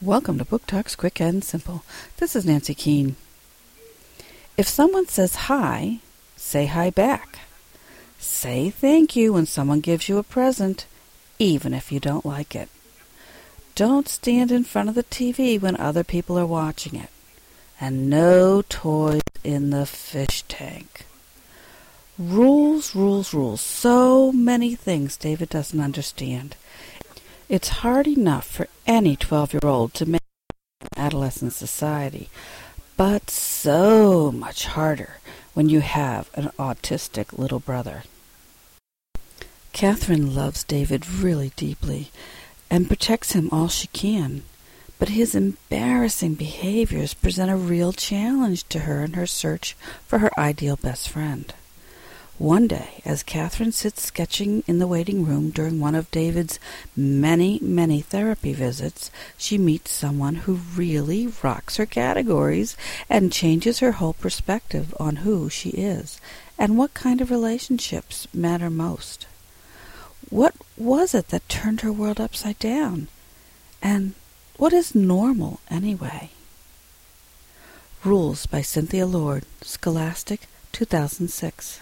Welcome to Book Talks Quick and Simple. This is Nancy Keane. If someone says hi, say hi back. Say thank you when someone gives you a present, even if you don't like it. Don't stand in front of the TV when other people are watching it. And no toys in the fish tank. Rules, rules, rules. So many things David doesn't understand. It's hard enough for any 12 year old to make adolescent society, but so much harder when you have an autistic little brother. Catherine loves David really deeply and protects him all she can, but his embarrassing behaviors present a real challenge to her in her search for her ideal best friend. One day, as Catherine sits sketching in the waiting room during one of David's many, many therapy visits, she meets someone who really rocks her categories and changes her whole perspective on who she is and what kind of relationships matter most. What was it that turned her world upside down? And what is normal anyway? Rules by Cynthia Lord, Scholastic, 2006.